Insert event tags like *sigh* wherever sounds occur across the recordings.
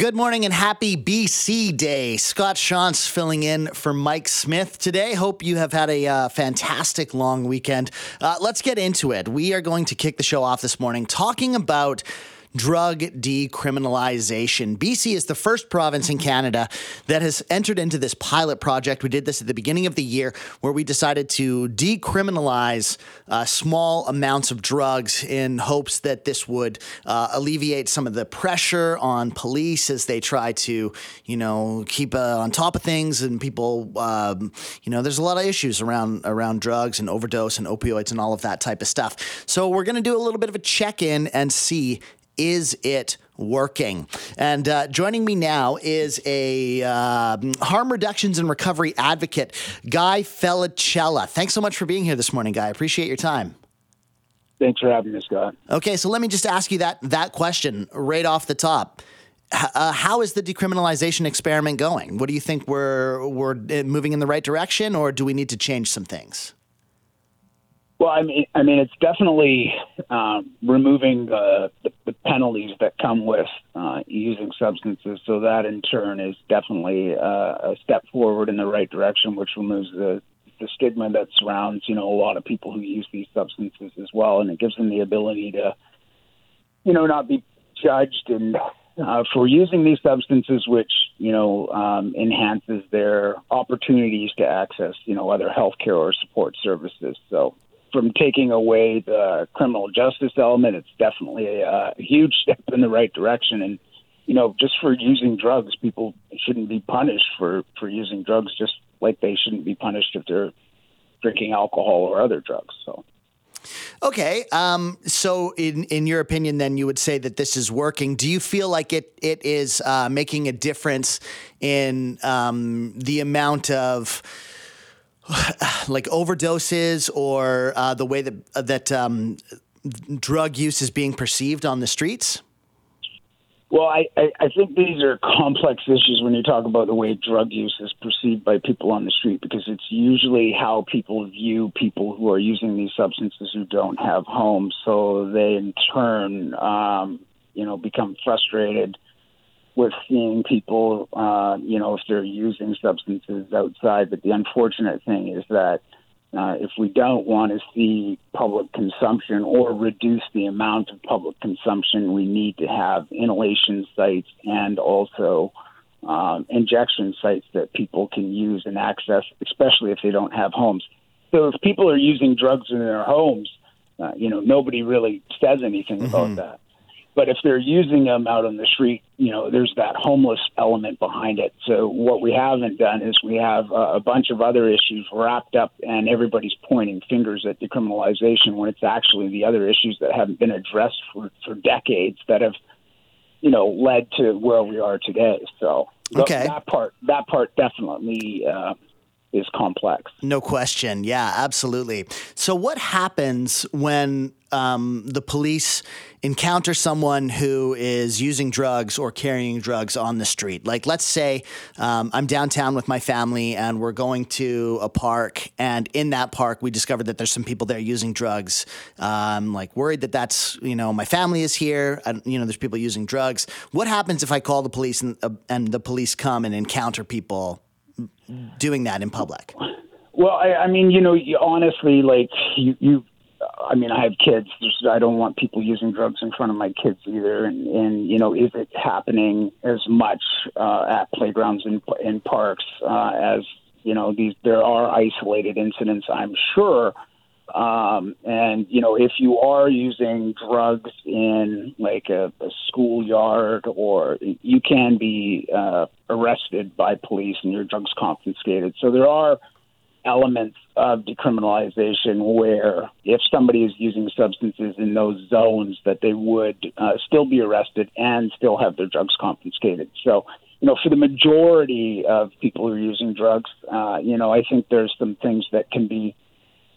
Good morning and happy BC Day. Scott Shantz filling in for Mike Smith today. Hope you have had a uh, fantastic long weekend. Uh, let's get into it. We are going to kick the show off this morning talking about drug decriminalization. BC is the first province in Canada that has entered into this pilot project. We did this at the beginning of the year where we decided to decriminalize uh, small amounts of drugs in hopes that this would uh, alleviate some of the pressure on police as they try to, you know, keep uh, on top of things and people, um, you know, there's a lot of issues around around drugs and overdose and opioids and all of that type of stuff. So we're going to do a little bit of a check in and see is it working? And uh, joining me now is a uh, harm reductions and recovery advocate, Guy Felicella. Thanks so much for being here this morning, Guy. I appreciate your time. Thanks for having me, Scott. Okay, so let me just ask you that that question right off the top. Uh, how is the decriminalization experiment going? What do you think we're we're uh, moving in the right direction, or do we need to change some things? Well, I mean, I mean, it's definitely um, removing uh, the, the penalties that come with uh, using substances. So that, in turn, is definitely uh, a step forward in the right direction, which removes the the stigma that surrounds, you know, a lot of people who use these substances as well, and it gives them the ability to, you know, not be judged and uh, for using these substances, which you know um, enhances their opportunities to access, you know, other healthcare or support services. So from taking away the criminal justice element, it's definitely a, a huge step in the right direction. And you know, just for using drugs, people shouldn't be punished for for using drugs, just like they shouldn't be punished if they're drinking alcohol or other drugs. So. Okay, um, so in in your opinion, then you would say that this is working. Do you feel like it it is uh, making a difference in um, the amount of *sighs* like overdoses or uh, the way that uh, that um, drug use is being perceived on the streets? Well, I, I, I think these are complex issues when you talk about the way drug use is perceived by people on the street because it's usually how people view people who are using these substances who don't have homes. So they, in turn, um, you know, become frustrated with seeing people, uh, you know, if they're using substances outside. But the unfortunate thing is that uh, if we don't want to see public consumption or reduce the amount of public consumption, we need to have inhalation sites and also um, injection sites that people can use and access, especially if they don't have homes. So if people are using drugs in their homes, uh, you know, nobody really says anything mm-hmm. about that. But if they're using them out on the street, you know, there's that homeless element behind it. So what we haven't done is we have uh, a bunch of other issues wrapped up, and everybody's pointing fingers at decriminalization when it's actually the other issues that haven't been addressed for, for decades that have, you know, led to where we are today. So okay. that part, that part definitely. Uh, is complex. No question. Yeah, absolutely. So, what happens when um, the police encounter someone who is using drugs or carrying drugs on the street? Like, let's say um, I'm downtown with my family and we're going to a park, and in that park, we discovered that there's some people there using drugs. Um, like, worried that that's, you know, my family is here, and, you know, there's people using drugs. What happens if I call the police and, uh, and the police come and encounter people doing that in public? Well, I, I mean, you know, you, honestly, like you, you, I mean, I have kids. There's, I don't want people using drugs in front of my kids either. And, and you know, is it happening as much uh, at playgrounds and in parks uh, as you know? These there are isolated incidents, I'm sure. Um, and you know, if you are using drugs in like a, a schoolyard, or you can be uh, arrested by police and your drugs confiscated. So there are elements of decriminalization where if somebody is using substances in those zones that they would uh, still be arrested and still have their drugs confiscated. So you know for the majority of people who are using drugs uh, you know i think there's some things that can be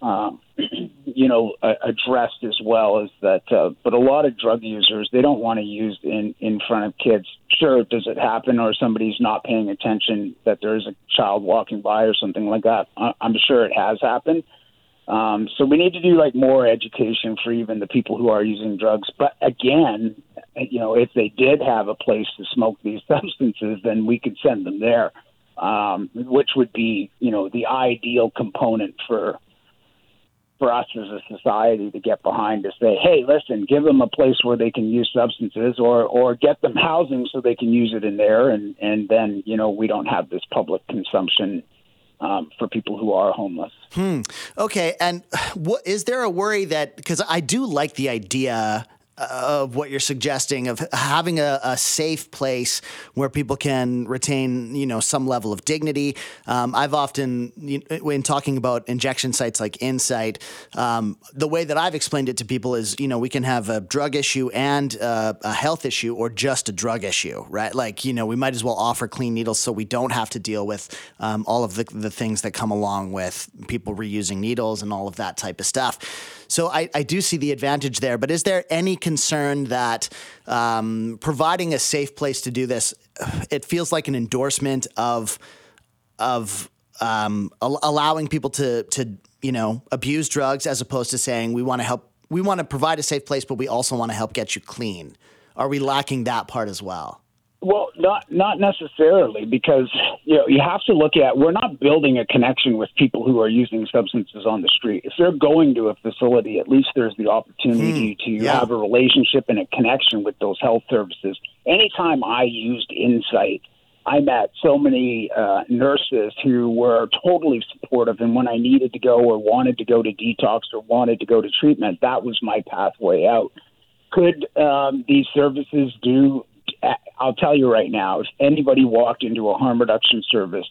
um, *clears throat* you know, addressed as well as that. Uh, but a lot of drug users, they don't want to use in in front of kids. Sure, does it happen, or somebody's not paying attention that there is a child walking by or something like that? I, I'm sure it has happened. Um, so we need to do like more education for even the people who are using drugs. But again, you know, if they did have a place to smoke these *laughs* substances, then we could send them there, um, which would be, you know, the ideal component for for us as a society to get behind to say, hey, listen, give them a place where they can use substances, or or get them housing so they can use it in there, and and then you know we don't have this public consumption um, for people who are homeless. Hmm. Okay. And what is there a worry that because I do like the idea of what you're suggesting of having a, a, safe place where people can retain, you know, some level of dignity. Um, I've often, when talking about injection sites like Insite, um, the way that I've explained it to people is, you know, we can have a drug issue and uh, a health issue, or just a drug issue, right? Like, you know, we might as well offer clean needles so we don't have to deal with um, all of the, the things that come along with people reusing needles and all of that type of stuff. So I, I do see the advantage there. But is there any concern that um, providing a safe place to do this, it feels like an endorsement of of um, allowing people to to you know abuse drugs as opposed to saying we want to help we want to provide a safe place, but we also want to help get you clean. Are we lacking that part as well? Well, not not necessarily, because you know you have to look at we're not building a connection with people who are using substances on the street. If they're going to a facility, at least there's the opportunity hmm, to yeah. have a relationship and a connection with those health services. Anytime I used Insite, I met so many uh, nurses who were totally supportive, and when I needed to go or wanted to go to detox or wanted to go to treatment, that was my pathway out. Could um, these services do I'll tell you right now, if anybody walked into a harm reduction service,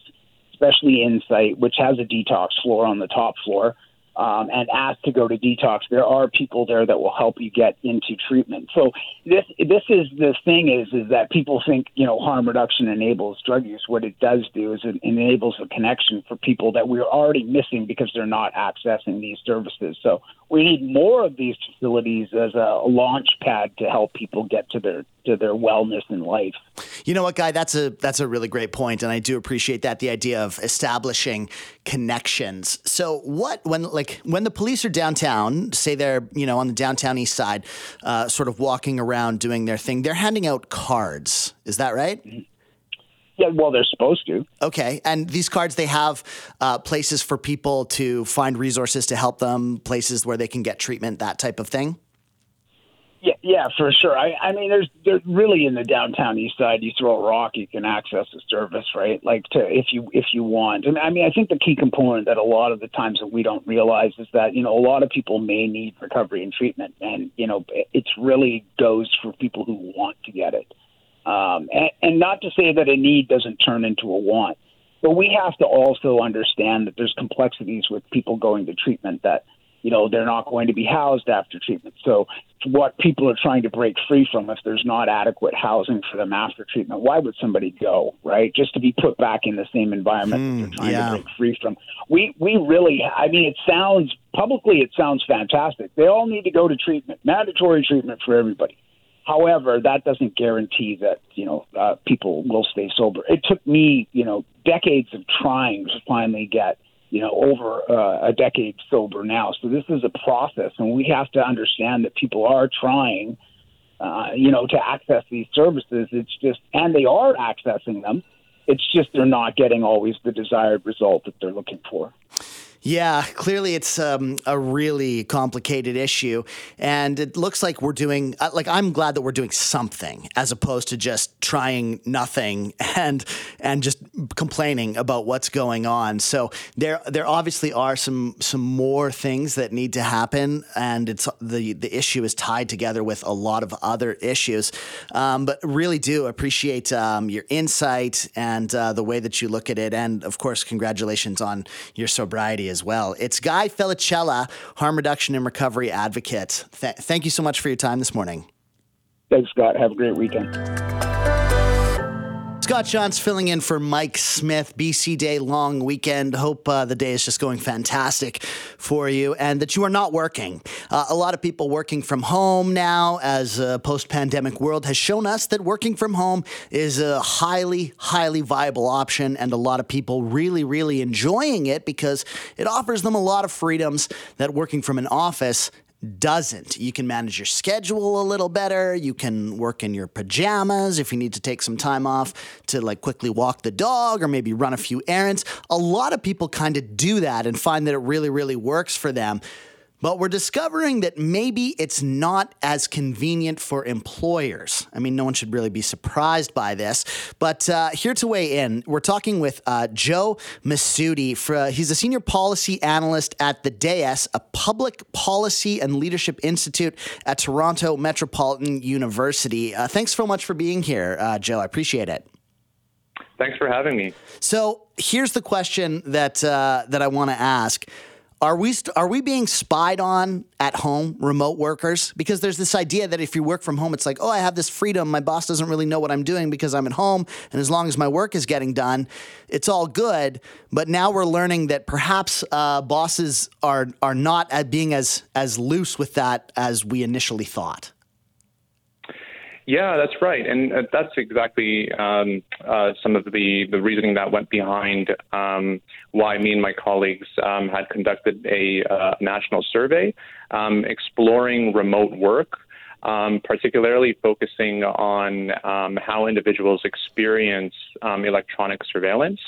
especially Insite, which has a detox floor on the top floor, um, and asked to go to detox, there are people there that will help you get into treatment. So this this is the thing is is that people think you know harm reduction enables drug use. What it does do is it enables a connection for people that we're already missing because they're not accessing these services. So we need more of these facilities as a launch pad to help people get to their to their wellness in life. You know what, guy? That's a that's a really great point, and I do appreciate that the idea of establishing connections. So, what when like when the police are downtown, say they're you know on the downtown east side, uh, sort of walking around doing their thing, they're handing out cards. Is that right? Yeah, well, they're supposed to. Okay, and these cards they have uh, places for people to find resources to help them, places where they can get treatment, that type of thing. Yeah, yeah, for sure. I, I mean, there's, there's really in the downtown east side. You throw a rock, you can access the service, right? Like to if you if you want. And I mean, I think the key component that a lot of the times that we don't realize is that you know a lot of people may need recovery and treatment, and you know it's really goes for people who want to get it. Um, and, and not to say that a need doesn't turn into a want, but we have to also understand that there's complexities with people going to treatment that you know they're not going to be housed after treatment. So what people are trying to break free from if there's not adequate housing for them after treatment, why would somebody go, right? Just to be put back in the same environment mm, that they're hmm, trying yeah. to break free from. We we really I mean it sounds publicly it sounds fantastic. They all need to go to treatment, mandatory treatment for everybody. However, that doesn't guarantee that you know uh, people will stay sober. It took me you know decades of trying to finally get you know, over uh, a decade sober now. So this is a process, and we have to understand that people are trying, uh, you know, to access these services. It's just, and they are accessing them. It's just they're not getting always the desired result that they're looking for. Yeah, clearly it's um, a really complicated issue, and it looks like we're doing uh, like I'm glad that we're doing something as opposed to just trying nothing *laughs* and and just complaining about what's going on. So there there obviously are some some more things that need to happen, and it's the the issue is tied together with a lot of other issues. Um, but really do appreciate um, your insight and uh, the way that you look at it, and of course, congratulations on your sobriety as well. It's Guy Felicella, harm reduction and recovery advocate. Th- thank you so much for your time this morning. Thanks, Scott. Have a great weekend. Scott Shantz filling in for Mike Smith. BC Day long weekend. Hope uh, the day is just going fantastic for you and that you are not working. Uh, a lot of people working from home now, as a post pandemic world has shown us that working from home is a highly, highly viable option, and a lot of people really, really enjoying it because it offers them a lot of freedoms that working from an office doesn't. You can manage your schedule a little better. You can work in your pajamas if you need to take some time off to like quickly walk the dog or maybe run a few errands. A lot of people kind of do that and find that it really, really works for them. But we're discovering that maybe it's not as convenient for employers. I mean, no one should really be surprised by this. But uh, here to weigh in, we're talking with uh, Joe Masoodi. For, he's a senior policy analyst at the DAIS, a public policy and leadership institute at Toronto Metropolitan University. Uh, thanks so much for being here, uh, Joe. I appreciate it. Thanks for having me. So here's the question that uh, that I want to ask. Are we st- are we being spied on at home, remote workers? Because there's this idea that if you work from home, it's like, oh, I have this freedom. My boss doesn't really know what I'm doing because I'm at home, and as long as my work is getting done, it's all good. But now we're learning that perhaps uh, bosses are are not being as as loose with that as we initially thought. Yeah, that's right, and uh, that's exactly um, uh, some of the the reasoning that went behind um, why me and my colleagues um, had conducted a uh, national survey um, exploring remote work. Um, particularly focusing on um, how individuals experience electronic surveillance.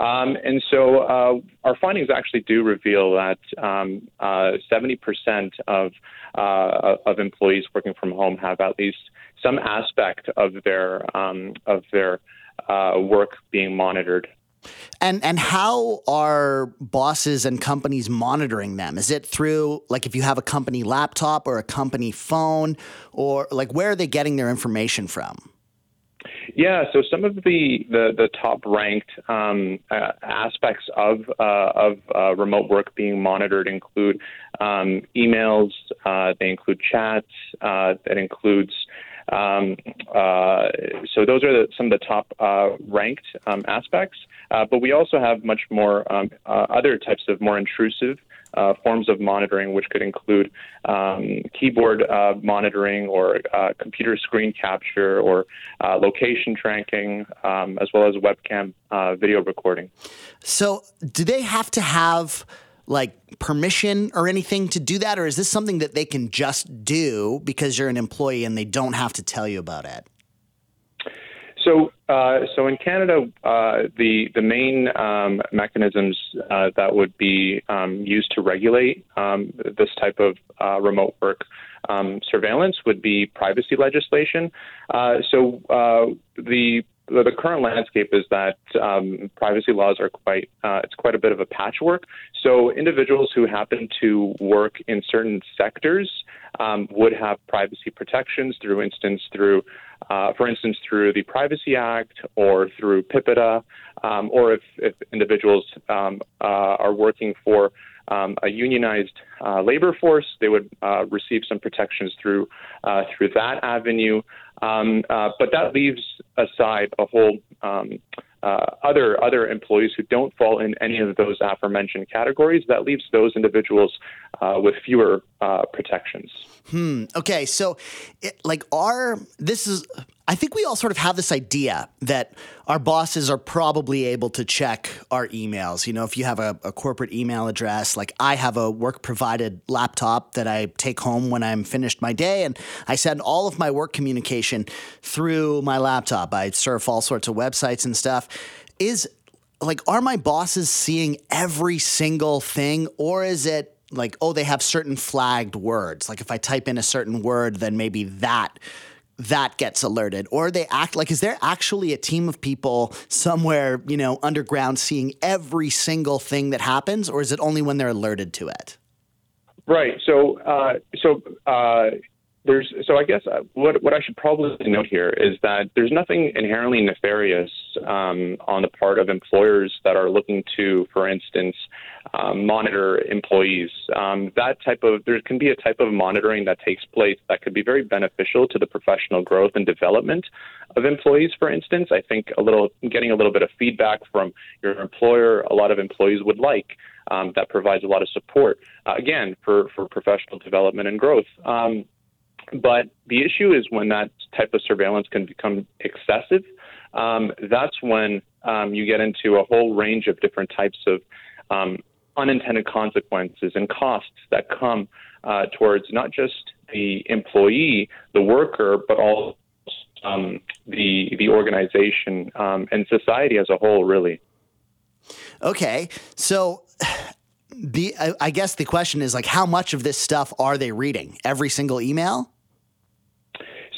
Um, and so uh, our findings actually do reveal that um, uh, 70% of, uh, of employees working from home have at least some aspect of their, um, of their uh, work being monitored. And and how are bosses and companies monitoring them? Is it through like if you have a company laptop or a company phone or like where are they getting their information from? Yeah, so some of the the, the top ranked um, uh, aspects of uh, of uh, remote work being monitored include um, emails. Uh, they include chats. Uh, that includes um, uh, so those are the, some of the top ranked um, aspects. but we also have much more um, other types of more intrusive uh, forms of monitoring, which could include um, keyboard uh, monitoring or uh, computer screen capture or uh, location tracking, um, as well as webcam uh, video recording. So, do they have to have like permission or anything to do that, or is this something that they can just do because you're an employee and they don't have to tell you about it? So, uh, so in Canada, uh, the the main um, mechanisms uh, that would be um, used to regulate um, this type of uh, remote work um, surveillance would be privacy legislation. Uh, so, uh, the the current landscape is that um, privacy laws are quite uh, it's quite a bit of a patchwork. So individuals who happen to work in certain sectors um, would have privacy protections through instance through uh, for instance through the Privacy Act or through PIPEDA, um, or if, if individuals um, uh, are working for um, a unionized uh, labor force, they would uh, receive some protections through uh, through that avenue. Um, but that leaves aside a whole um, other other employees who don't fall in any of those aforementioned categories. That leaves those individuals with fewer protections. Hmm. Okay. So, it, like, our this is. I think we all sort of have this idea that our bosses are probably able to check our emails. You know, if you have a, a corporate email address, like I have a work provided laptop that I take home when I'm finished my day, and I send all of my work communication through my laptop. I surf all sorts of websites and stuff. Is like, are my bosses seeing every single thing, or is it like, oh, they have certain flagged words. Like if I type in a certain word, then maybe that that gets alerted. Or they act like is there actually a team of people somewhere you know underground seeing every single thing that happens or is it only when they're alerted to it? Right. So uh, so uh, there's so I guess uh, what what I should probably note here is that there's nothing inherently nefarious um, on the part of employers that are looking to, for instance, um, monitor employees. Um, that type of there can be a type of monitoring that takes place that could be very beneficial to the professional growth and development of employees. For instance, I think a little getting a little bit of feedback from your employer, a lot of employees would like. Um, that provides a lot of support uh, again for for professional development and growth. Um, but the issue is when that type of surveillance can become excessive. Um, that's when um, you get into a whole range of different types of um, unintended consequences and costs that come uh, towards not just the employee, the worker, but also um, the the organization um, and society as a whole, really. Okay, so *sighs* the I, I guess the question is like, how much of this stuff are they reading? Every single email?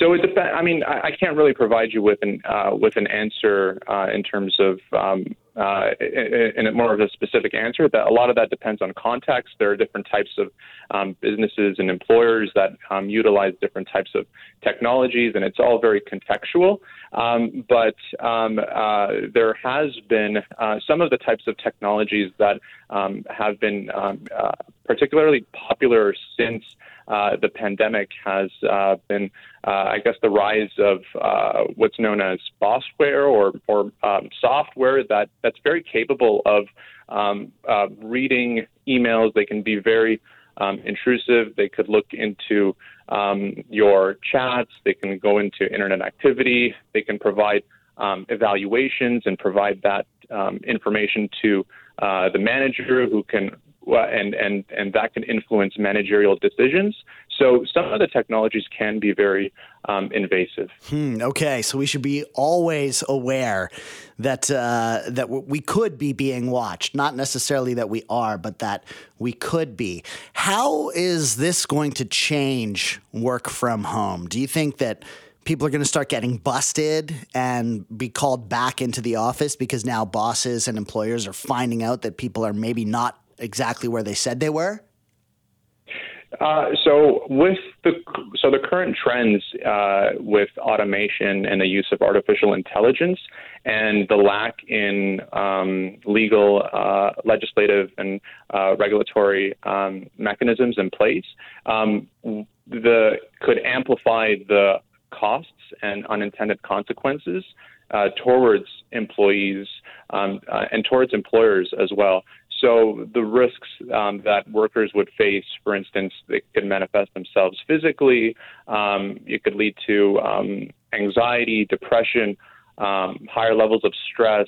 So it. I mean, I, I, can't really provide you with an uh, with an answer uh, in terms of um, uh, in, in more of a specific answer. That a lot of that depends on context. There are different types of um, businesses and employers that um, utilize different types of technologies, and it's all very contextual. Um, but um, uh, there has been uh, some of the types of technologies that um, have been uh, particularly popular since uh, the pandemic has uh, been, uh, I guess, the rise of uh, what's known as bossware or, or um, software that, that's very capable of um, uh, reading emails. They can be very um, intrusive. They could look into um, your chats. They can go into internet activity. They can provide um, evaluations and provide that um, information to the manager who can and and and that can influence managerial decisions. So some of the technologies can be very um, invasive. Hmm, okay, so we should be always aware that uh, that we could be being watched. Not necessarily that we are, but that we could be. How is this going to change work from home? Do you think that? people are going to start getting busted and be called back into the office because now bosses and employers are finding out that people are maybe not exactly where they said they were? Uh, so with the so the current trends uh, with automation and the use of artificial intelligence and the lack in um, legal, uh, legislative, and uh, regulatory um, mechanisms in place, um, the could amplify the costs and unintended consequences uh, towards employees um, uh, and towards employers as well. So the risks um, that workers would face, for instance, they could manifest themselves physically. Um, it could lead to um, anxiety, depression, um, higher levels of stress,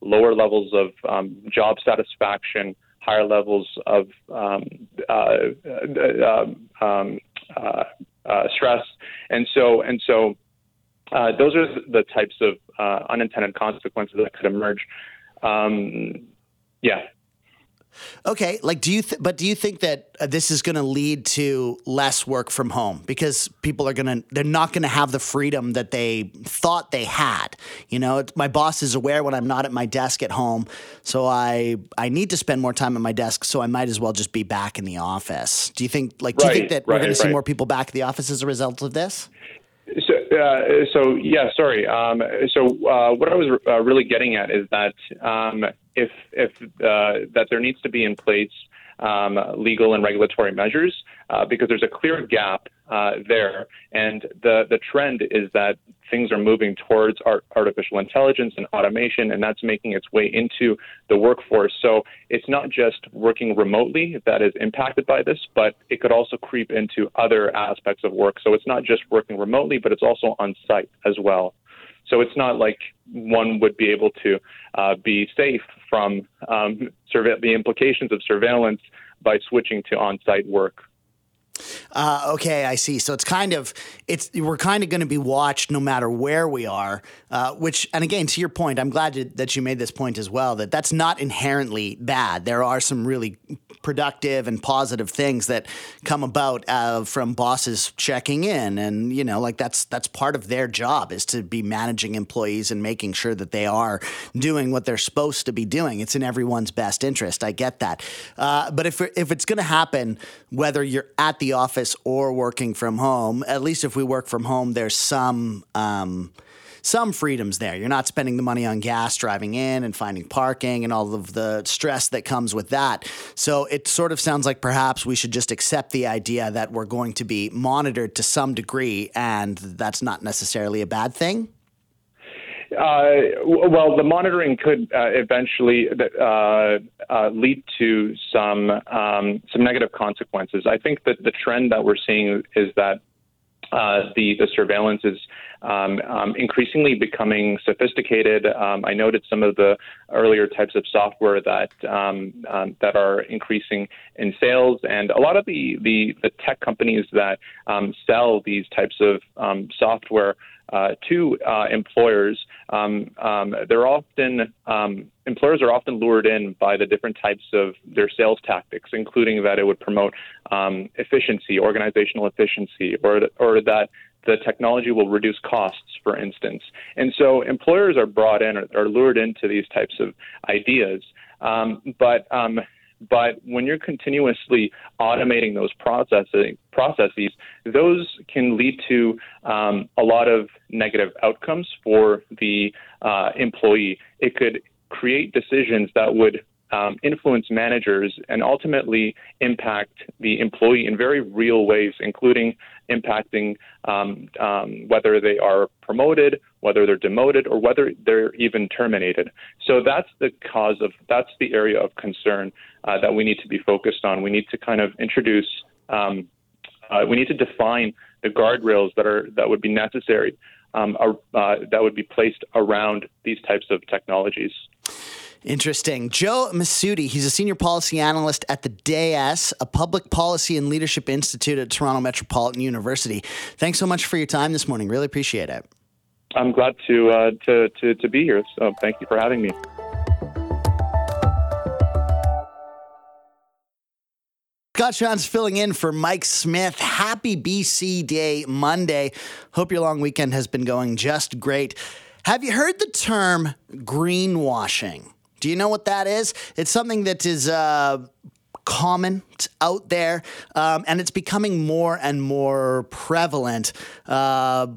lower levels of um, job satisfaction, higher levels of um, uh, uh, uh, uh, stress, and so and so. Uh, those are the types of uh, unintended consequences that could emerge. yeah, Okay, like do you th- but do you think that uh, this is going to lead to less work from home because people are going to they're not going to have the freedom that they thought they had. You know, my boss is aware when I'm not at my desk at home, so I I need to spend more time at my desk, so I might as well just be back in the office. Do you think like do you think that right, we're going to see more people back at the office as a result of this? Uh, so yeah, sorry. Um, so uh, what I was uh, really getting at is that um, if if uh, that there needs to be in place um, legal and regulatory measures uh, because there's a clear gap uh, there, and the the trend is that things are moving towards art, artificial intelligence and automation, and that's making its way into the workforce. So it's not just working remotely that is impacted by this, but it could also creep into other aspects of work. So it's not just working remotely, but it's also on site as well. So it's not like one would be able to uh, be safe from um, surve- the implications of surveillance by switching to on-site work. Uh, okay, I see. So it's kind of it's we're kind of going to be watched no matter where we are. Uh, which, and again, to your point, I'm glad that you made this point as well. That that's not inherently bad. There are some really productive and positive things that come about uh, from bosses checking in, and you know, like that's that's part of their job is to be managing employees and making sure that they are doing what they're supposed to be doing. It's in everyone's best interest. I get that, uh, but if if it's going to happen, whether you're at the office or working from home, at least if we work from home, there's some. Um, some freedoms there. You're not spending the money on gas driving in and finding parking and all of the stress that comes with that. So it sort of sounds like perhaps we should just accept the idea that we're going to be monitored to some degree, and that's not necessarily a bad thing. Uh, well, the monitoring could uh, eventually uh, uh, lead to some um, some negative consequences. I think that the trend that we're seeing is that uh, the the surveillance is um, um, increasingly becoming sophisticated. Um, I noted some of the earlier types of software that um, um, that are increasing in sales, and a lot of the the, the tech companies that um, sell these types of software uh, to uh, employers, um, um, they're often um, employers are often lured in by the different types of their sales tactics, including that it would promote um, efficiency, organizational efficiency, or or that the technology will reduce costs, for instance. And so employers are brought in or are lured into these types of ideas. Um, but um, but when you're continuously automating those processing processes, those can lead to um, a lot of negative outcomes for the uh, employee. It could create decisions that would um, influence managers and ultimately impact the employee in very real ways, including impacting um, um, whether they are promoted, whether they're demoted, or whether they're even terminated. So that's the cause of that's the area of concern uh, that we need to be focused on. We need to kind of introduce. Um, uh, we need to define the guardrails that are that would be necessary um, uh, that would be placed around these types of technologies. Interesting. Joe Masoodi, he's a senior policy analyst at the DAIS, a public policy and leadership institute at Toronto Metropolitan University. Thanks so much for your time this morning. Really appreciate it. I'm glad to uh, to, to to be here. So thank you for having me. Scott Shantz filling in for Mike Smith. Happy BC Day Monday. Hope your long weekend has been going just great. Have you heard the term greenwashing? Do you know what that is? It's something that is uh, common out there, um, and it's becoming more and more prevalent. Uh,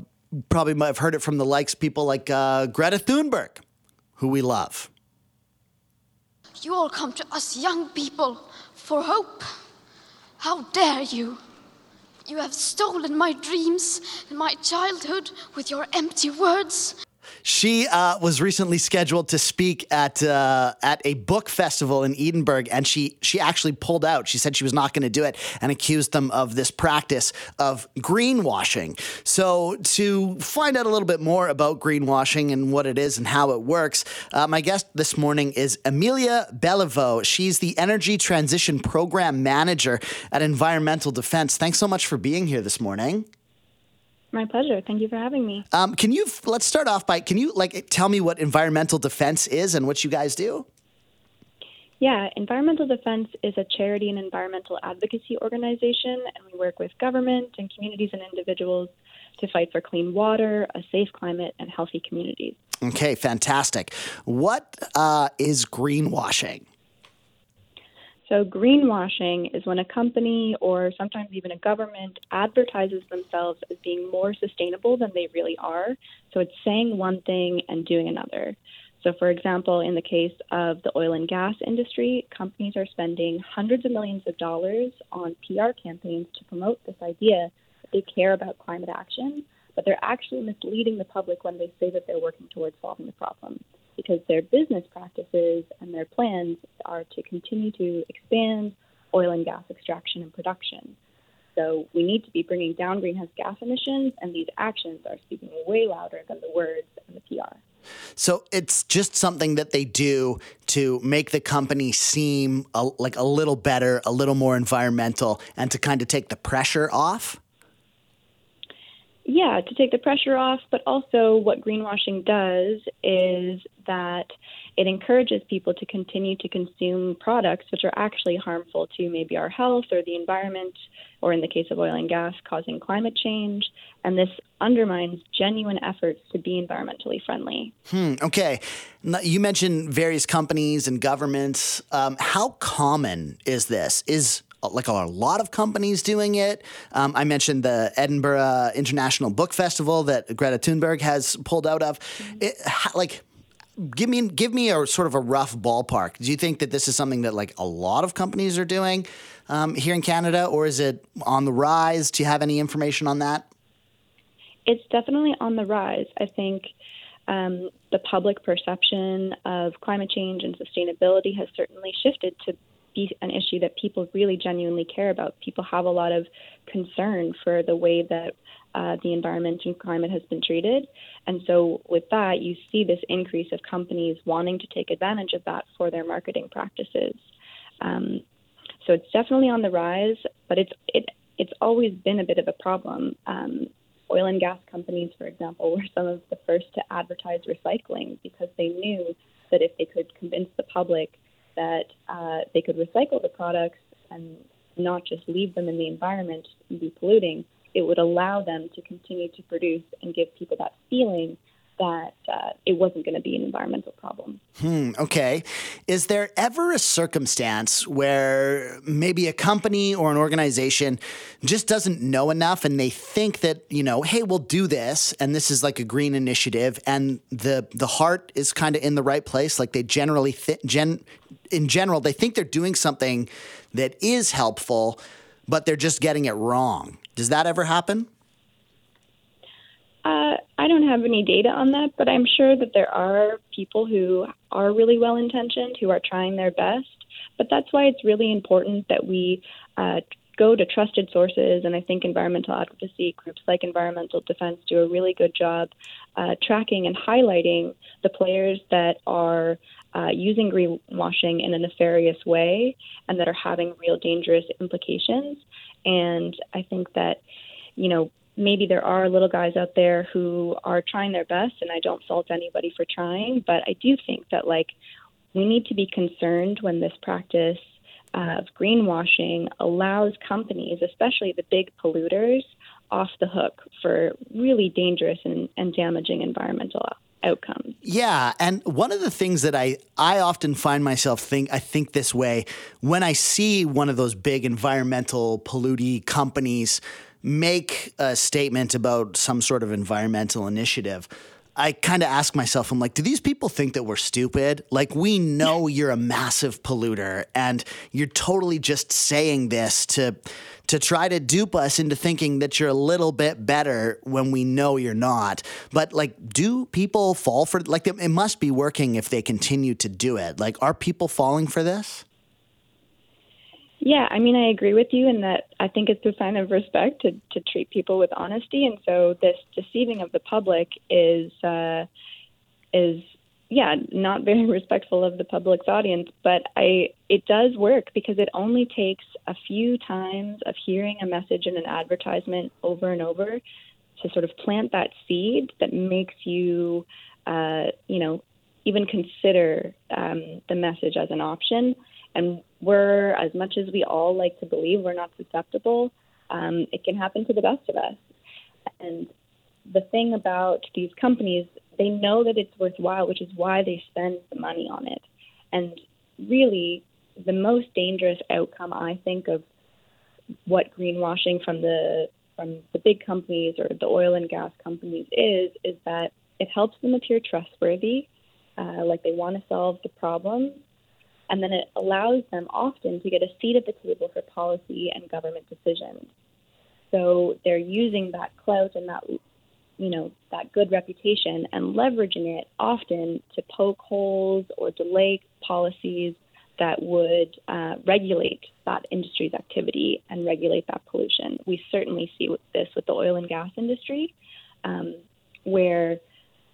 probably might have heard it from the likes people like uh, Greta Thunberg, who we love. You all come to us young people for hope. How dare you? You have stolen my dreams and my childhood with your empty words. She uh, was recently scheduled to speak at uh, at a book festival in Edinburgh, and she she actually pulled out. She said she was not going to do it, and accused them of this practice of greenwashing. So, to find out a little bit more about greenwashing and what it is and how it works, uh, my guest this morning is Amelia Beliveau. She's the Energy Transition Program Manager at Environmental Defense. Thanks so much for being here this morning. My pleasure. Thank you for having me. Um, can you let's start off by can you like tell me what environmental defense is and what you guys do? Yeah, Environmental Defense is a charity and environmental advocacy organization, and we work with government and communities and individuals to fight for clean water, a safe climate, and healthy communities. Okay, fantastic. What uh, is greenwashing? So, greenwashing is when a company or sometimes even a government advertises themselves as being more sustainable than they really are. So, it's saying one thing and doing another. So, for example, in the case of the oil and gas industry, companies are spending hundreds of millions of dollars on PR campaigns to promote this idea that they care about climate action, but they're actually misleading the public when they say that they're working towards solving the problem because their business practices and their plans are to continue to expand oil and gas extraction and production. So we need to be bringing down greenhouse gas emissions, and these actions are speaking way louder than the words and the PR. So it's just something that they do to make the company seem a, like a little better, a little more environmental, and to kind of take the pressure off? Yeah, to take the pressure off, but also what greenwashing does is that it encourages people to continue to consume products which are actually harmful to maybe our health or the environment, or in the case of oil and gas, causing climate change. And this undermines genuine efforts to be environmentally friendly. Hmm, okay. You mentioned various companies and governments. Um, how common is this? Is like a lot of companies doing it. Um, I mentioned the Edinburgh International Book Festival that Greta Thunberg has pulled out of. It, like, give me give me a sort of a rough ballpark. Do you think that this is something that like a lot of companies are doing um, here in Canada, or is it on the rise? Do you have any information on that? It's definitely on the rise. I think. Um, the public perception of climate change and sustainability has certainly shifted to be an issue that people really genuinely care about. People have a lot of concern for the way that uh, the environment and climate has been treated. And so, with that, you see this increase of companies wanting to take advantage of that for their marketing practices. Um, so it's definitely on the rise, but it's it it's always been a bit of a problem. Um, oil and gas companies, for example, were some of the first to advertise recycling because they knew that if they could convince the public that uh, they could recycle the products and not just leave them in the environment and be polluting, it would allow them to continue to produce and give people that feeling that uh, it wasn't going to be an environmental problem. Hmm, okay. Is there ever a circumstance where maybe a company or an organization just doesn't know enough and they think that, you know, hey, we'll do this and this is like a green initiative and the the heart is kind of in the right place like they generally th- gen in general they think they're doing something that is helpful but they're just getting it wrong. Does that ever happen? Uh, I don't have any data on that, but I'm sure that there are people who are really well intentioned, who are trying their best. But that's why it's really important that we uh, go to trusted sources. And I think environmental advocacy groups like Environmental Defense do a really good job uh, tracking and highlighting the players that are uh, using greenwashing in a nefarious way and that are having real dangerous implications. And I think that, you know, maybe there are little guys out there who are trying their best, and I don't fault anybody for trying, but I do think that like we need to be concerned when this practice of greenwashing allows companies, especially the big polluters, off the hook for really dangerous and, and damaging environmental outcomes. Yeah, and one of the things that I I often find myself think I think this way when I see one of those big environmental polluting companies make a statement about some sort of environmental initiative, I kind of ask myself, I'm like, do these people think that we're stupid? Like, we know you're a massive polluter and you're totally just saying this to to try to dupe us into thinking that you're a little bit better when we know you're not. But like, do people fall for like it must be working if they continue to do it? Like, are people falling for this? Yeah, I mean, I agree with you in that I think it's a sign of respect to, to treat people with honesty, and so this deceiving of the public is uh, is yeah not very *laughs* respectful of the public's audience. But I it does work because it only takes a few times of hearing a message in an advertisement over and over to sort of plant that seed that makes you uh, you know even consider um, the message as an option. And we're, as much as we all like to believe we're not susceptible, um, it can happen to the best of us. And the thing about these companies, they know that it's worthwhile, which is why they spend the money on it. And really, the most dangerous outcome, I think, of what greenwashing from the from the big companies or the oil and gas companies is, is that it helps them appear trustworthy, uh, like they want to solve the problem, and then it allows them often to get a seat at the table for policy and government decisions. So they're using that clout and that you know that good reputation and leveraging it often to poke holes or delay policies that would uh, regulate that industry's activity and regulate that pollution. We certainly see this with the oil and gas industry, um, where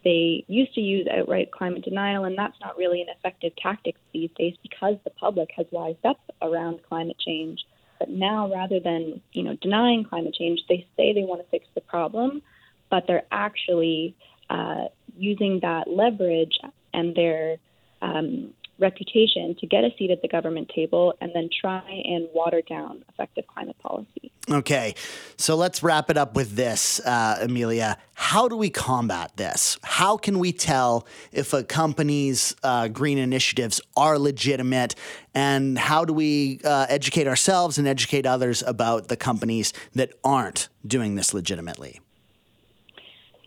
they used to use outright climate denial, and that's not really an effective tactic these days because the public has wised up around climate change. But now, rather than you know denying climate change, they say they want to fix the problem, but they're actually uh, using that leverage and their um, reputation to get a seat at the government table and then try and water down effective climate policy. Okay, so let's wrap it up with this, uh, Amelia. How do we combat this? How can we tell if a company's uh, green initiatives are legitimate? And how do we uh, educate ourselves and educate others about the companies that aren't doing this legitimately?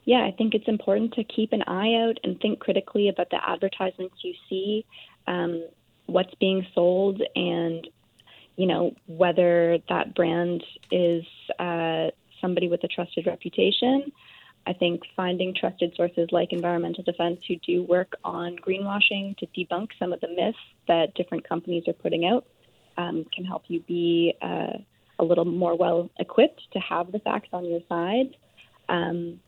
Yeah, I think it's important to keep an eye out and think critically about the advertisements you see um, what's being sold and you know whether that brand is uh, somebody with a trusted reputation. I think finding trusted sources like Environmental Defense who do work on greenwashing to debunk some of the myths that different companies are putting out um, can help you be uh, a little more well equipped to have the facts on your side. Um,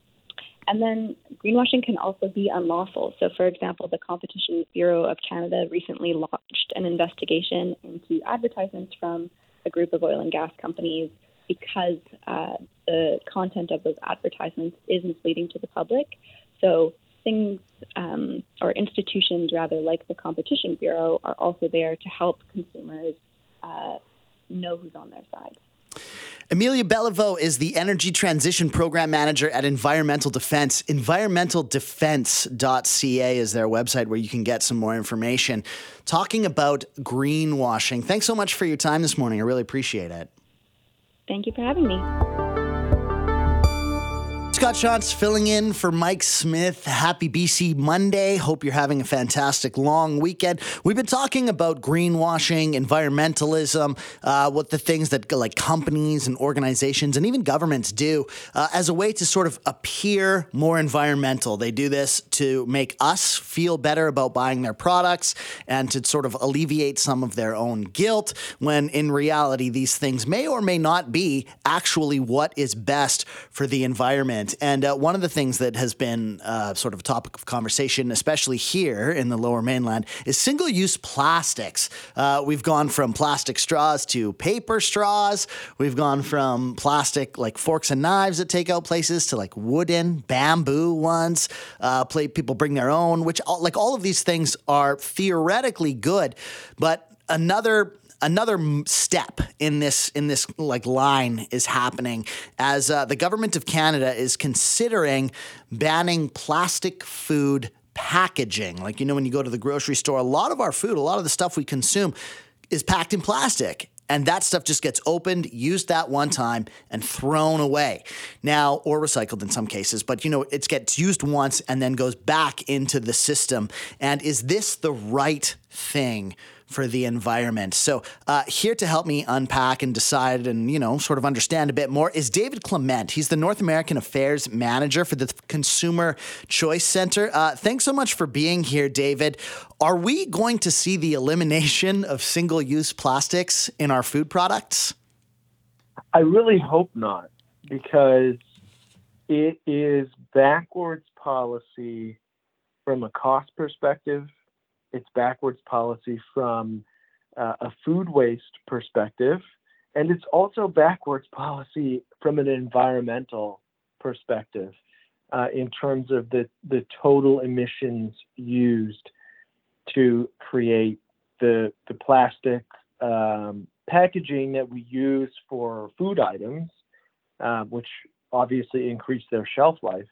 and then greenwashing can also be unlawful. So, for example, the Competition Bureau of Canada recently launched an investigation into advertisements from a group of oil and gas companies because uh, the content of those advertisements is misleading to the public. So, things um, or institutions, rather, like the Competition Bureau, are also there to help consumers uh, know who's on their side. Amelia Beliveau is the Energy Transition Program Manager at Environmental Defence. EnvironmentalDefence.ca is their website where you can get some more information. Talking about greenwashing. Thanks so much for your time this morning. I really appreciate it. Thank you for having me. Scott Shantz filling in for Mike Smith. Happy BC Monday. Hope you're having a fantastic long weekend. We've been talking about greenwashing, environmentalism, uh, what the things that like companies and organizations and even governments do uh, as a way to sort of appear more environmental. They do this to make us feel better about buying their products and to sort of alleviate some of their own guilt when in reality these things may or may not be actually what is best for the environment And uh, one of the things that has been uh, sort of a topic of conversation, especially here in the lower mainland, is single use plastics. Uh, we've gone from plastic straws to paper straws. We've gone from plastic like forks and knives at takeout places to like wooden, bamboo ones. Uh, play, people bring their own, which like all of these things are theoretically good. But another another step in this in this like line is happening as uh, the government of Canada is considering banning plastic food packaging. Like you know when you go to the grocery store, a lot of our food, a lot of the stuff we consume is packed in plastic. And that stuff just gets opened, used that one time, and thrown away. Now, or recycled in some cases, but you know, it gets used once and then goes back into the system. And is this the right thing for the environment. So, uh, here to help me unpack and decide and, you know, sort of understand a bit more is David Clement. He's the North American Affairs Manager for the Consumer Choice Center. Uh, thanks so much for being here, David. Are we going to see the elimination of single use plastics in our food products? I really hope not, because it is backwards policy from a cost perspective it's backwards policy from uh, a food waste perspective, and it's also backwards policy from an environmental perspective uh, in terms of the, the total emissions used to create the, the plastic um, packaging that we use for food items, uh, which obviously increase their shelf life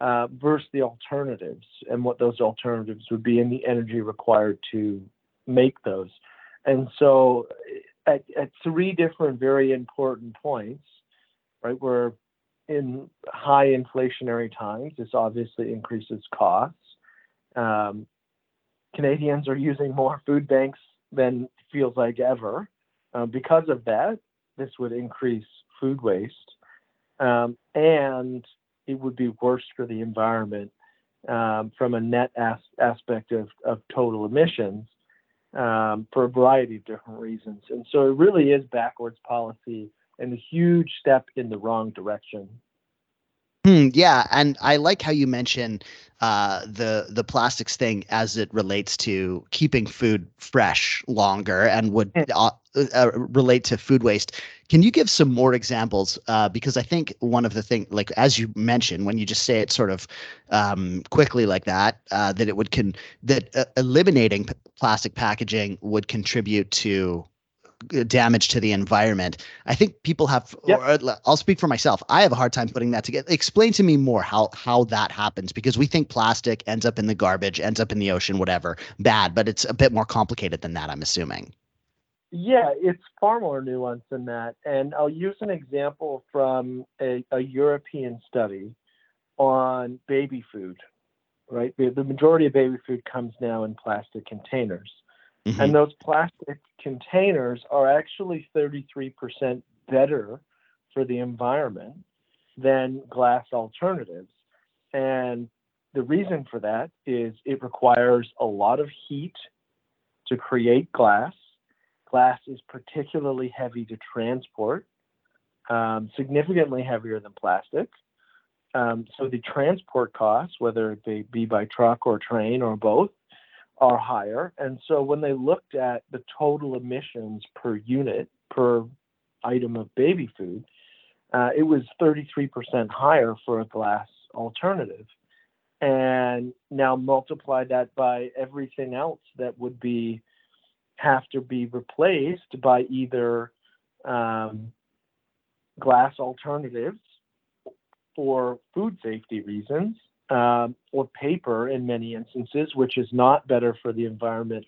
uh, versus the alternatives and what those alternatives would be and the energy required to make those. And so, at, at three different very important points, right, we're in high inflationary times. This obviously increases costs. Um, Canadians are using more food banks than feels like ever. Uh, because of that, this would increase food waste. Um, and it would be worse for the environment um, from a net as- aspect of, of total emissions um, for a variety of different reasons. And so it really is backwards policy and a huge step in the wrong direction. Hmm, yeah, and I like how you mention uh, the the plastics thing as it relates to keeping food fresh longer and would uh, uh, relate to food waste. Can you give some more examples? Uh, because I think one of the things, like as you mentioned, when you just say it sort of um, quickly like that, uh, that it would can that uh, eliminating p- plastic packaging would contribute to Uh, damage to the environment. I think people have. Yep. Or, uh, I'll speak for myself. I have a hard time putting that together. Explain to me more how how that happens because we think plastic ends up in the garbage, ends up in the ocean, whatever, bad. But it's a bit more complicated than that. I'm assuming. Yeah, it's far more nuanced than that. And I'll use an example from a, a European study on baby food. Right, the majority of baby food comes now in plastic containers. Mm-hmm. And those plastic containers are actually 33% better for the environment than glass alternatives. And the reason for that is it requires a lot of heat to create glass. glass is particularly heavy to transport, um, significantly heavier than plastic. Um, so the transport costs, whether they be by truck or train or both, are higher. And so when they looked at the total emissions per unit per item of baby food, uh, it was 33% higher for a glass alternative. And now multiply that by everything else that would be have to be replaced by either um, glass alternatives for food safety reasons um, or paper in many instances, which is not better for the environment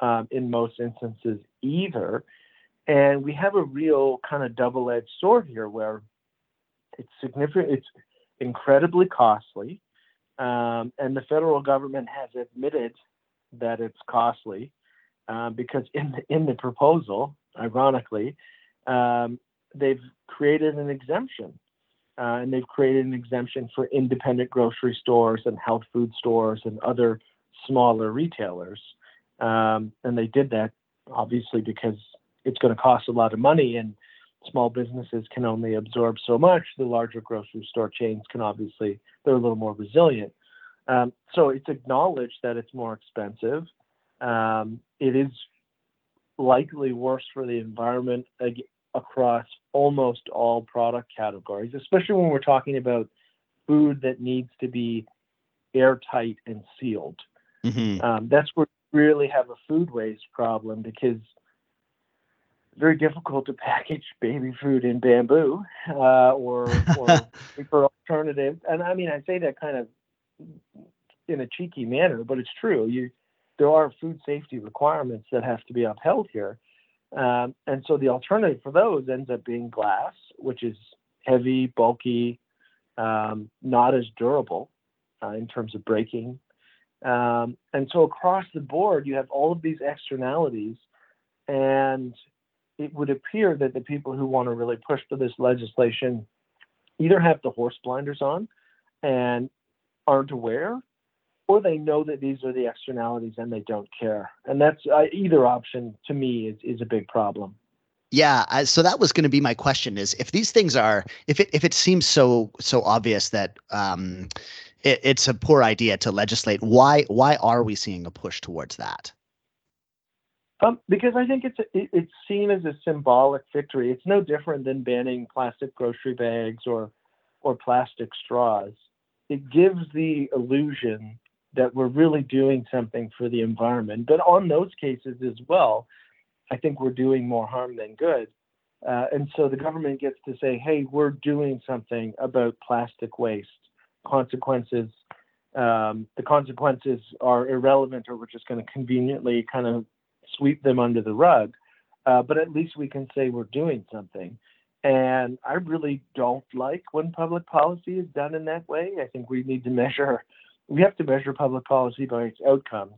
um, in most instances either. And we have a real kind of double edged sword here where it's significant, it's incredibly costly. Um, and the federal government has admitted that it's costly uh, because in the, in the proposal, ironically, um, they've created an exemption. Uh, and they've created an exemption for independent grocery stores and health food stores and other smaller retailers. Um, and they did that obviously because it's going to cost a lot of money and small businesses can only absorb so much. The larger grocery store chains can obviously, they're a little more resilient. Um, so it's acknowledged that it's more expensive. Um, it is likely worse for the environment across almost all product categories, especially when we're talking about food that needs to be airtight and sealed. Mm-hmm. Um, that's where we really have a food waste problem because it's very difficult to *laughs* package baby food in bamboo uh, or or *laughs* for alternative. And I mean, I say that kind of in a cheeky manner, but it's true. You there are food safety requirements that have to be upheld here. Um, and so the alternative for those ends up being glass, which is heavy, bulky, um, not as durable uh, in terms of breaking. Um, and so across the board, you have all of these externalities. And it would appear that the people who want to really push for this legislation either have the horse blinders on and aren't aware or they know that these are the externalities and they don't care. And that's uh, either option to me is, is a big problem. Yeah, I, so that was going to be my question: is if these things are, if it if it seems so so obvious that um, it, it's a poor idea to legislate, why why are we seeing a push towards that? Um, because I think it's a, it, it's seen as a symbolic victory. It's no different than banning plastic grocery bags or or plastic straws. It gives the illusion that we're really doing something for the environment. But on those cases as well, I think we're doing more harm than good. Uh, and so the government gets to say, hey, we're doing something about plastic waste. Consequences, um, the consequences are irrelevant, or we're just going to conveniently kind of sweep them under the rug. Uh, but at least we can say we're doing something. And I really don't like when public policy is done in that way. I think we need to *laughs* measure we have to measure public policy by its outcomes,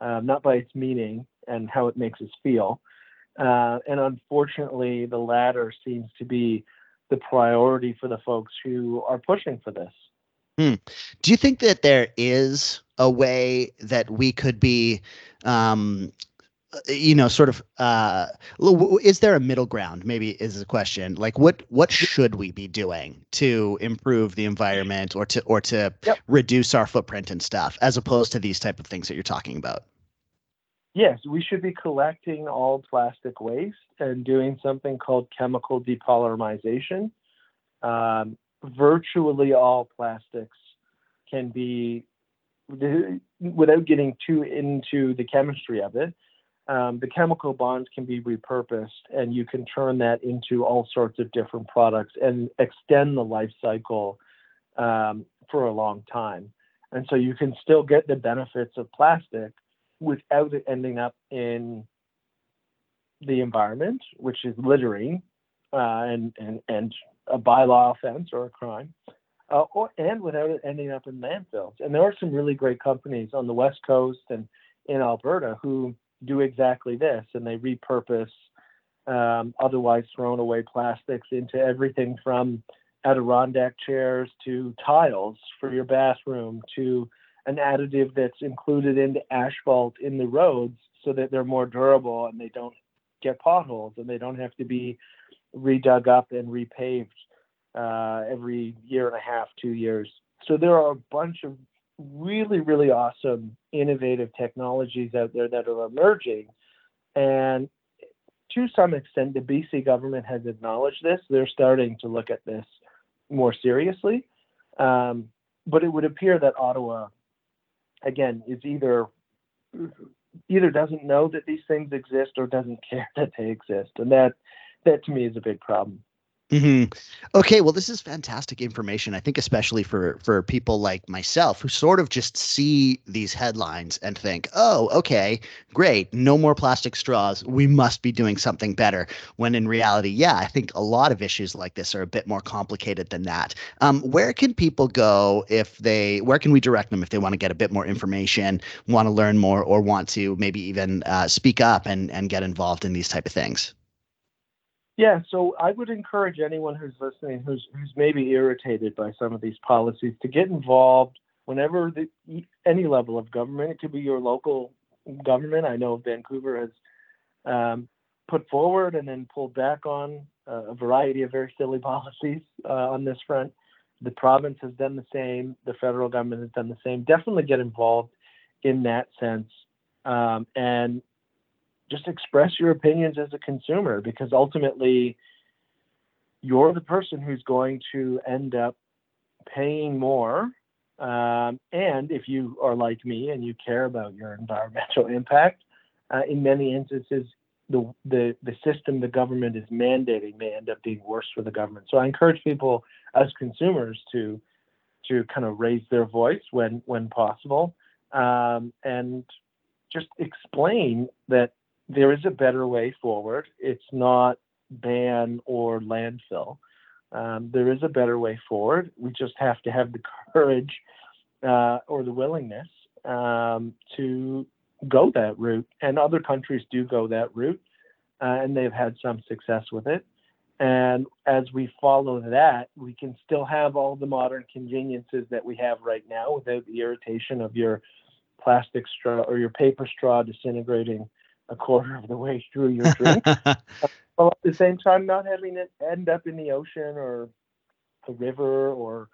uh, not by its meaning and how it makes us feel. Uh, and unfortunately, the latter seems to be the priority for the folks who are pushing for this. Hmm. Do you think that there is a way that we could be um, you know sort of uh is there a middle ground maybe is the question. Like what what should we be doing to improve the environment or to or to yep. reduce our footprint and stuff as opposed to these type of things that you're talking about? Yes we should be collecting all plastic waste and doing something called chemical depolymerization. Um, virtually all plastics can be without getting too into the chemistry of it um, the chemical bonds can be repurposed and you can turn that into all sorts of different products and extend the life cycle um, for a long time. And so you can still get the benefits of plastic without it ending up in the environment, which is littering uh, and, and, and a bylaw offense or a crime, uh, or, and without it ending up in landfills. And there are some really great companies on the West Coast and in Alberta who do exactly this, and they repurpose um, otherwise thrown away plastics into everything from Adirondack chairs to tiles for your bathroom to an additive that's included into asphalt in the roads so that they're more durable and they don't get potholes and they don't have to be redug up and repaved uh, every year and a half, two years. So there are a bunch of really, really awesome, innovative technologies out there that are emerging. And to some extent, the BC government has acknowledged this. They're starting to look at this more seriously. Um, but it would appear that Ottawa, again, is either either doesn't know that these things exist or doesn't *laughs* care that they exist, and that that to me is a big problem. Mm-hmm. Okay, well, this is fantastic information. I think, especially for for people like myself, who sort of just see these headlines and think, "Oh, okay, great, no more plastic straws. We must be doing something better." When in reality, yeah, I think a lot of issues like this are a bit more complicated than that. Um, where can people go if they? Where can we direct them if they want to get a bit more information, want to learn more, or want to maybe even uh, speak up and and get involved in these type of things? Yeah, so I would encourage anyone who's listening who's who's maybe irritated by some of these policies to get involved whenever the, any level of government. It could be your local government. I know Vancouver has um, put forward and then pulled back on uh, a variety of very silly *laughs* policies uh, on this front. The province has done the same. The federal government has done the same. Definitely get involved in that sense. Um, and just express your opinions as a consumer because ultimately you're the person who's going to end up paying more. Um, and if you are like me and you care about your environmental impact, uh, in many instances, the, the, the system the government is mandating may end up being worse for the government. So I encourage people as consumers to to kind of raise their voice when when possible um, and just explain that there is a better way forward. It's not ban or landfill. Um, there is a better way forward. We just have to have the courage uh, or the willingness um, to go that route. And other countries do go that route, uh, and they've had some success with it. And as we follow that, we can still have all the modern conveniences that we have right now without the irritation of your plastic straw or your paper straw disintegrating a quarter of the way through your *laughs* drink, while at the same time not having it end up in the ocean or a river or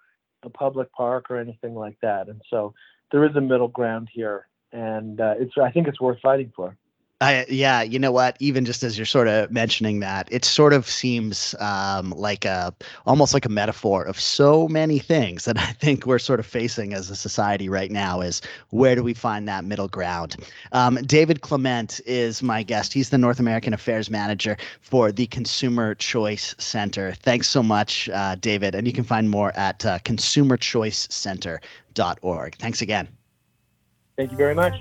a public park or anything like that. And so there is a middle ground here, and uh, it's I think it's worth fighting for. I, yeah, you know what? Even just as you're sort of mentioning that, it sort of seems um, like a almost like a metaphor of so many things that *laughs* I think we're sort of facing as a society right now. Is where do we find that middle ground? Um, David Clement is my guest. He's the North American Affairs Manager for the Consumer Choice Center. Thanks so much, uh, David. And you can find more at uh, consumerchoicecenter.org. Thanks again. Thank you very much.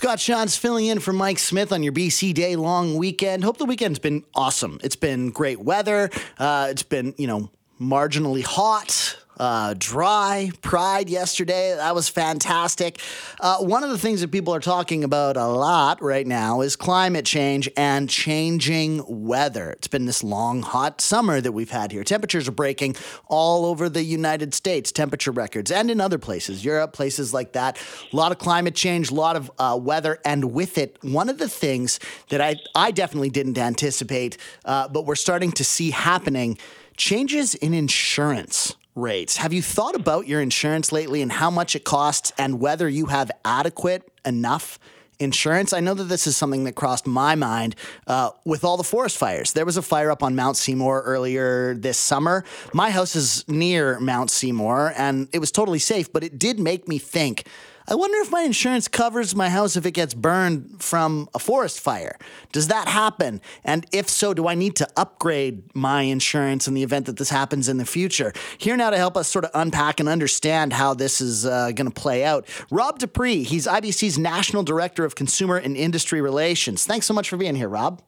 Scott Shantz filling in for Mike Smith on your BC Day long weekend. Hope the weekend's been awesome. It's been great weather. Uh, it's been, you know, marginally hot uh, dry pride yesterday. That was fantastic. Uh, one of the things that people are talking about a lot right now is climate change and changing weather. It's been this long, hot summer that we've had here. Temperatures are breaking all over the United States, temperature records, and in other places, Europe, places like that. A lot of climate change, a lot of uh, weather, and with it, one of the things that I, I definitely didn't anticipate, uh, but we're starting to see happening changes in insurance rates. Have you thought about your insurance lately and how much it costs and whether you have adequate enough insurance? I know that this is something that crossed my mind uh, with all the forest fires. There was a fire up on Mount Seymour earlier this summer. My house is near Mount Seymour and it was totally safe, but it did make me think I wonder if my insurance covers my house if it gets burned from a forest fire. Does that happen? And if so, do I need to upgrade my insurance in the event that this happens in the future? Here now to help us sort of unpack and understand how this is uh, going to play out, Rob de Pruis. He's IBC's National Director of Consumer and Industry Relations. Thanks so much for being here, Rob.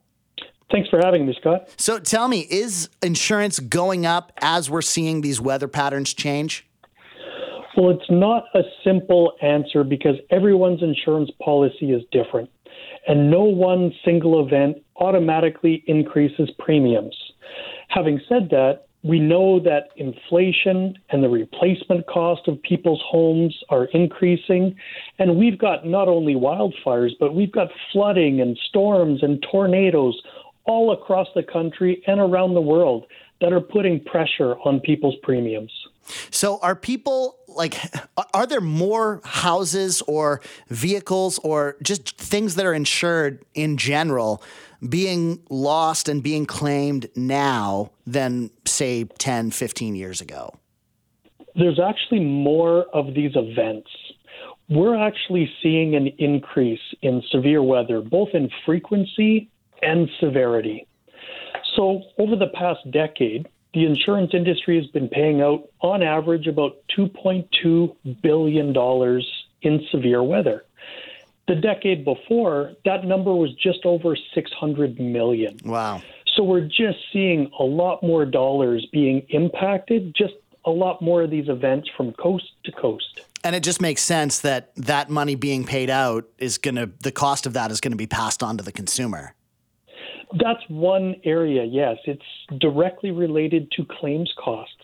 Thanks for having me, Scott. So tell me, is insurance going up as we're seeing these weather patterns change? Well, it's not a simple answer because everyone's insurance policy is different, and no one single event automatically increases premiums. Having said that, we know that inflation and the replacement cost of people's homes are increasing. And we've got not only wildfires, but we've got flooding and storms and tornadoes all across the country and around the world that are putting pressure on people's premiums. So, are people like, are there more houses or vehicles or just things that are insured in general being lost and being claimed now than, say, 10, 15 years ago? There's actually more of these events. We're actually seeing an increase in severe weather, both in frequency and severity. So, over the past decade, the insurance industry has been paying out, on average, about $2.2 billion in severe weather. The decade before, that number was just over 600 million. Wow. So we're just seeing a lot more dollars being impacted, just a lot more of these events from coast to coast. And it just makes sense that that money being paid out is going to, the cost of that is going to be passed on to the consumer. That's one area, yes. It's directly related to claims costs.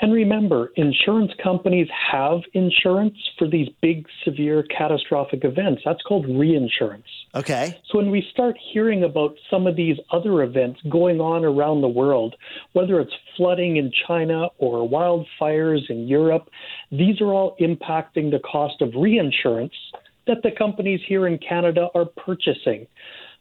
And remember, insurance companies have insurance for these big, severe, catastrophic events. That's called reinsurance. Okay. So when we start hearing about some of these other events going on around the world, whether it's flooding in China or wildfires in Europe, these are all impacting the cost of reinsurance that the companies here in Canada are purchasing.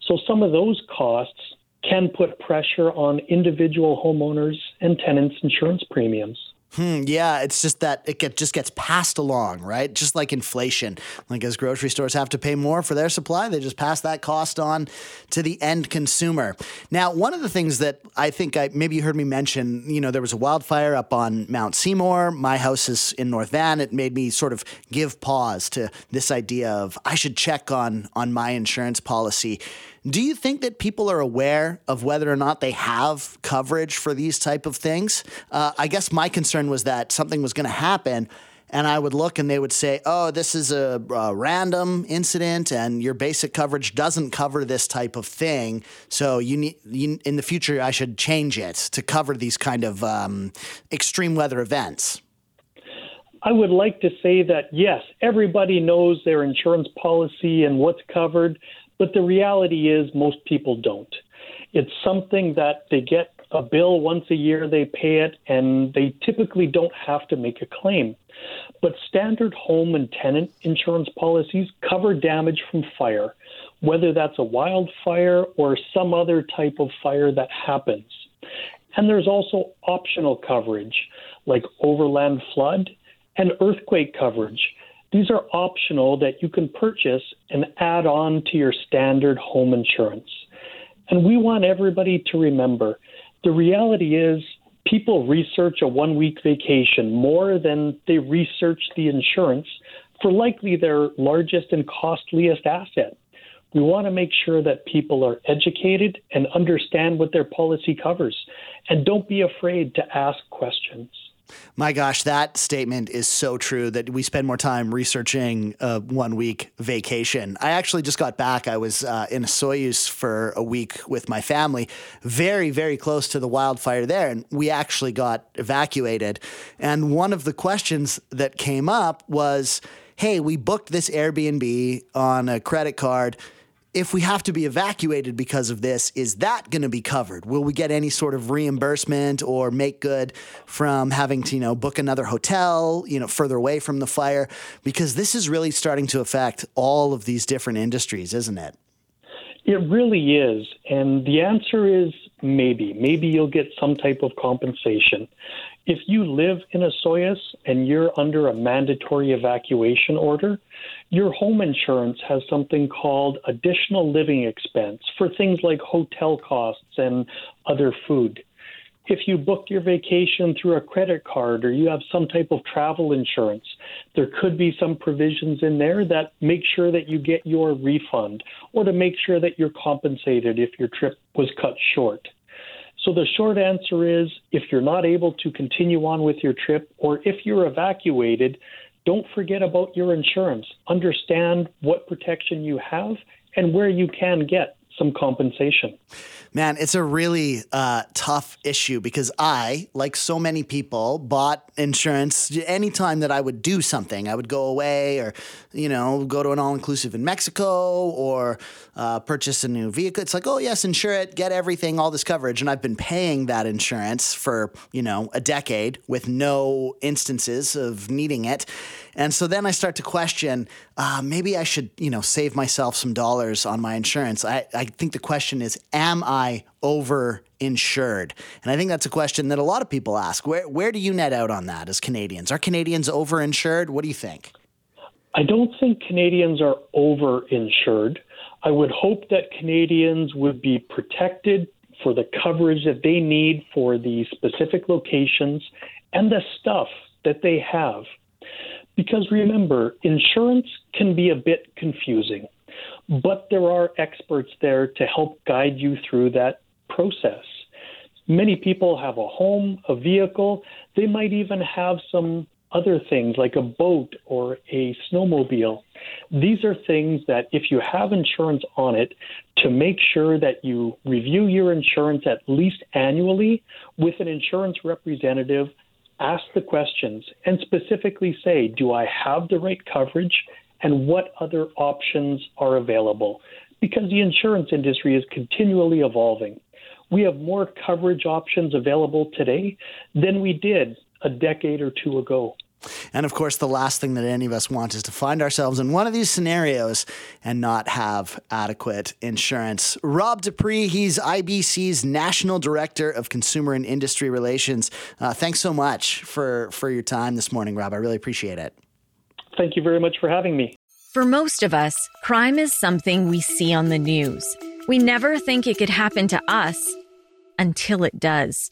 So some of those costs can put pressure on individual homeowners and tenants' insurance premiums. Hmm, yeah, it's just that it get, just gets passed along, right? Just like inflation. Like as grocery stores have to pay more for their supply, they just pass that cost on to the end consumer. Now, one of the things that I think I maybe you heard me mention, you know, there was a wildfire up on Mount Seymour. My house is in North Van. It made me sort of give pause to this idea of I should check on on my insurance policy. Do you think that people are aware of whether or not they have coverage for these type of things? Uh, I guess my concern was that something was going to happen, and I would look and they would say, "Oh, this is a, a, random incident, and your basic coverage doesn't cover this type of thing. So you need you, in the future, I should change it to cover these kind of um, extreme weather events." I would like to say that yes, everybody knows their insurance policy and what's covered, but the reality is, most people don't. It's something that they get a bill once a year, they pay it, and they typically don't have to make a claim. But standard home and tenant insurance policies cover damage from fire, whether that's a wildfire or some other type of fire that happens. And there's also optional coverage like overland flood and earthquake coverage these are optional that you can purchase and add on to your standard home insurance. And we want everybody to remember the reality is people research a one week vacation more than they research the insurance for likely their largest and costliest asset. We want to make sure that people are educated and understand what their policy covers. And don't be afraid to ask questions. My gosh, that statement is so true that we spend more time researching a one week vacation. I actually just got back. I was uh, in Osoyoos for a week with my family, very, very close to the wildfire there. And we actually got evacuated. And one of the questions that came up was, Hey, we booked this Airbnb on a credit card if we have to be evacuated because of this, is that going to be covered? Will we get any sort of reimbursement or make good from having to, you know, book another hotel, you know, further away from the fire? Because this is really starting to affect all of these different industries, isn't it? It really is. And the answer is maybe. Maybe you'll get some type of compensation. If you live in Osoyoos and you're under a mandatory evacuation order, your home insurance has something called additional living expense for things like hotel costs and other food. If you book your vacation through a credit card or you have some type of travel insurance, there could be some provisions in there that make sure that you get your refund or to make sure that you're compensated if your trip was cut short. So the short answer is if you're not able to continue on with your trip or if you're evacuated, don't forget about your insurance. Understand what protection you have and where you can get some compensation. Man, it's a really uh, tough issue because I, like so many people, bought insurance anytime that I would do something. I would go away or, you know, go to an all inclusive in Mexico or uh, purchase a new vehicle. It's like, oh, yes, insure it, get everything, all this coverage. And I've been paying that insurance for, you know, a decade with no instances of needing it. And so then I start to question uh, maybe I should, you know, save myself some dollars on my insurance. I, I think the question is, am I over insured? And I think that's a question that a lot of people ask. Where, where do you net out on that as Canadians? Are Canadians over insured? What do you think? I don't think Canadians are over insured. I would hope that Canadians would be protected for the coverage that they need for the specific locations and the stuff that they have. Because remember, insurance can be a bit confusing, but there are experts there to help guide you through that process. Many people have a home, a vehicle, they might even have some other things like a boat or a snowmobile. These are things that, if you have insurance on it, to make sure that you review your insurance at least annually with an insurance representative ask the questions and specifically say, do I have the right coverage and what other options are available? Because the insurance industry is continually evolving. We have more coverage options available today than we did a decade or two ago. And of course, the last thing that any of us want is to find ourselves in one of these scenarios and not have adequate insurance. Rob de Pruis, he's IBC's National Director of Consumer and Industry Relations. Uh, thanks so much for, for your time this morning, Rob. I really appreciate it. Thank you very much for having me. For most of us, crime is something we see on the news. We never think it could happen to us until it does.